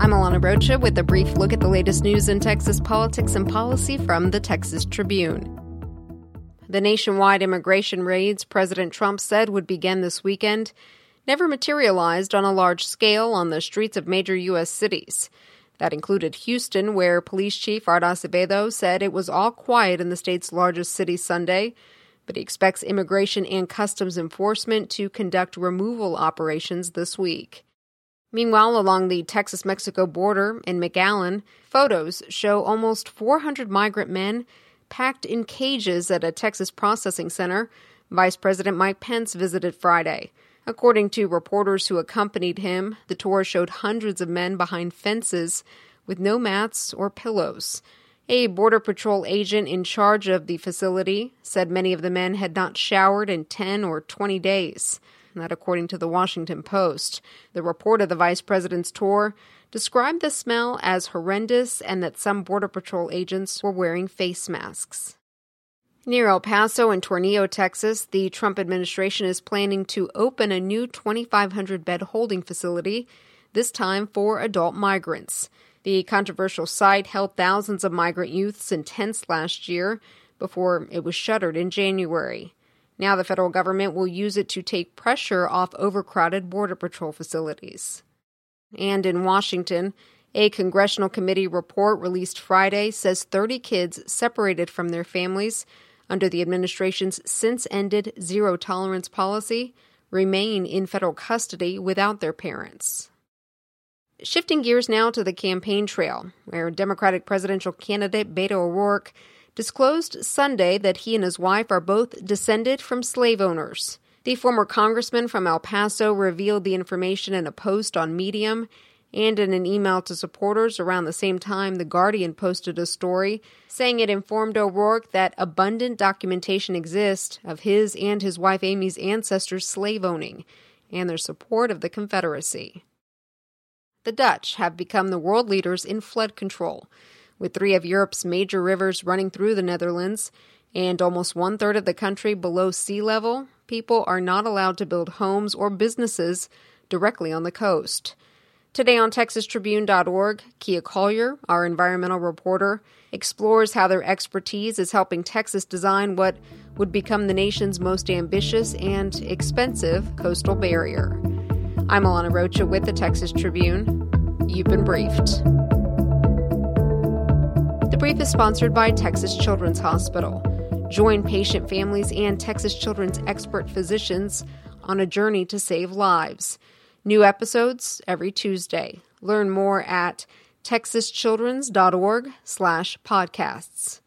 I'm Alana Rocha with a brief look at the latest news in Texas politics and policy from the Texas Tribune. The nationwide immigration raids President Trump said would begin this weekend never materialized on a large scale on the streets of major U.S. cities. That included Houston, where Police Chief Art Acevedo said it was all quiet in the state's largest city Sunday, but he expects Immigration and Customs Enforcement to conduct removal operations this week. Meanwhile, along the Texas Mexico border in McAllen, photos show almost 400 migrant men packed in cages at a Texas processing center Vice President Mike Pence visited Friday. According to reporters who accompanied him, the tour showed hundreds of men behind fences with no mats or pillows. A Border Patrol agent in charge of the facility said many of the men had not showered in 10 or 20 days that according to the Washington Post. The report of the vice president's tour described the smell as horrendous and that some Border Patrol agents were wearing face masks. Near El Paso and Tornillo, Texas, the Trump administration is planning to open a new 2,500 bed holding facility, this time for adult migrants. The controversial site held thousands of migrant youths in tents last year before it was shuttered in January. Now the federal government will use it to take pressure off overcrowded Border Patrol facilities. And in Washington, a congressional committee report released Friday says 30 kids separated from their families under the administration's since ended zero tolerance policy remain in federal custody without their parents. Shifting gears now to the campaign trail, where Democratic presidential candidate Beto O'Rourke disclosed Sunday that he and his wife are both descended from slave owners. The former congressman from El Paso revealed the information in a post on Medium and in an email to supporters around the same time The Guardian posted a story saying it informed O'Rourke that abundant documentation exists of his and his wife Amy's ancestors slave owning and their support of the Confederacy. The Dutch have become the world leaders in flood control with three of Europe's major rivers running through the Netherlands and almost one third of the country below sea level, people are not allowed to build homes or businesses directly on the coast. Today on TexasTribune.org, Kiah Collier, our environmental reporter, explores how their expertise is helping Texas design what would become the nation's most ambitious and expensive coastal barrier. I'm Alana Rocha with the Texas Tribune. You've been briefed brief is sponsored by Texas Children's Hospital. Join patient families and Texas Children's expert physicians on a journey to save lives. New episodes every Tuesday. Learn more at texaschildrens.org slash podcasts.